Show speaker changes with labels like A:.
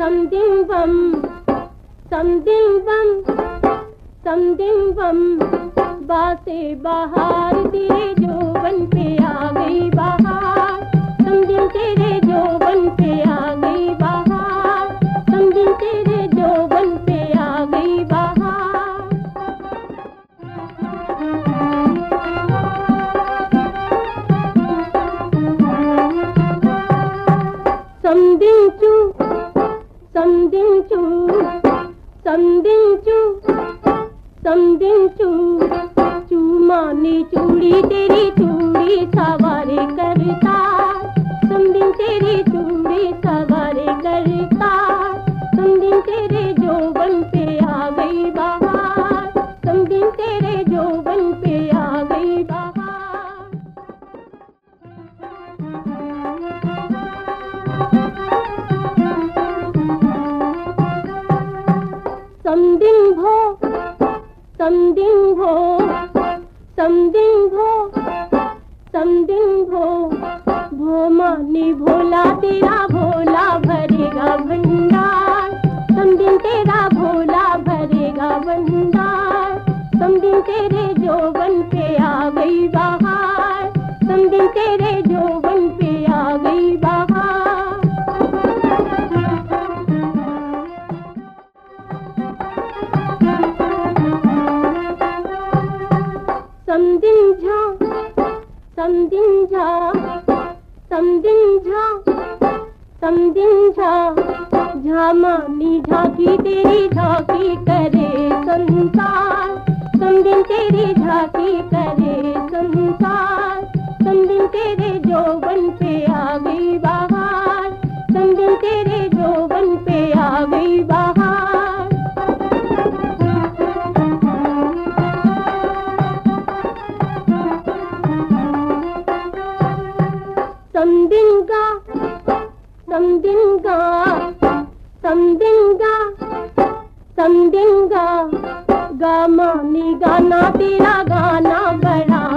A: bum, something bum. बासे बाहर तेरे जोबन पे आ गई बाहर समदिन चू समदिन चू చూడి తెరి చూడి चूड़ी समदिन भो समदिन भो समदिन भो समदिन भो भो मानी भोला तेरा भोला भरेगा भंडार। समदिन तेरा भोला भरेगा भंडार। समदिन तेरे जोबन पे आ समदिन झा समदिन झा समदिन झा समदिन झा झामानी झाकी तेरी झाकी करे संसार। समदिन तेरी झाकी करे संसार। समदिन तेरे जोवन पे समदिंगा गामानी गाना तेरा गाना बड़ा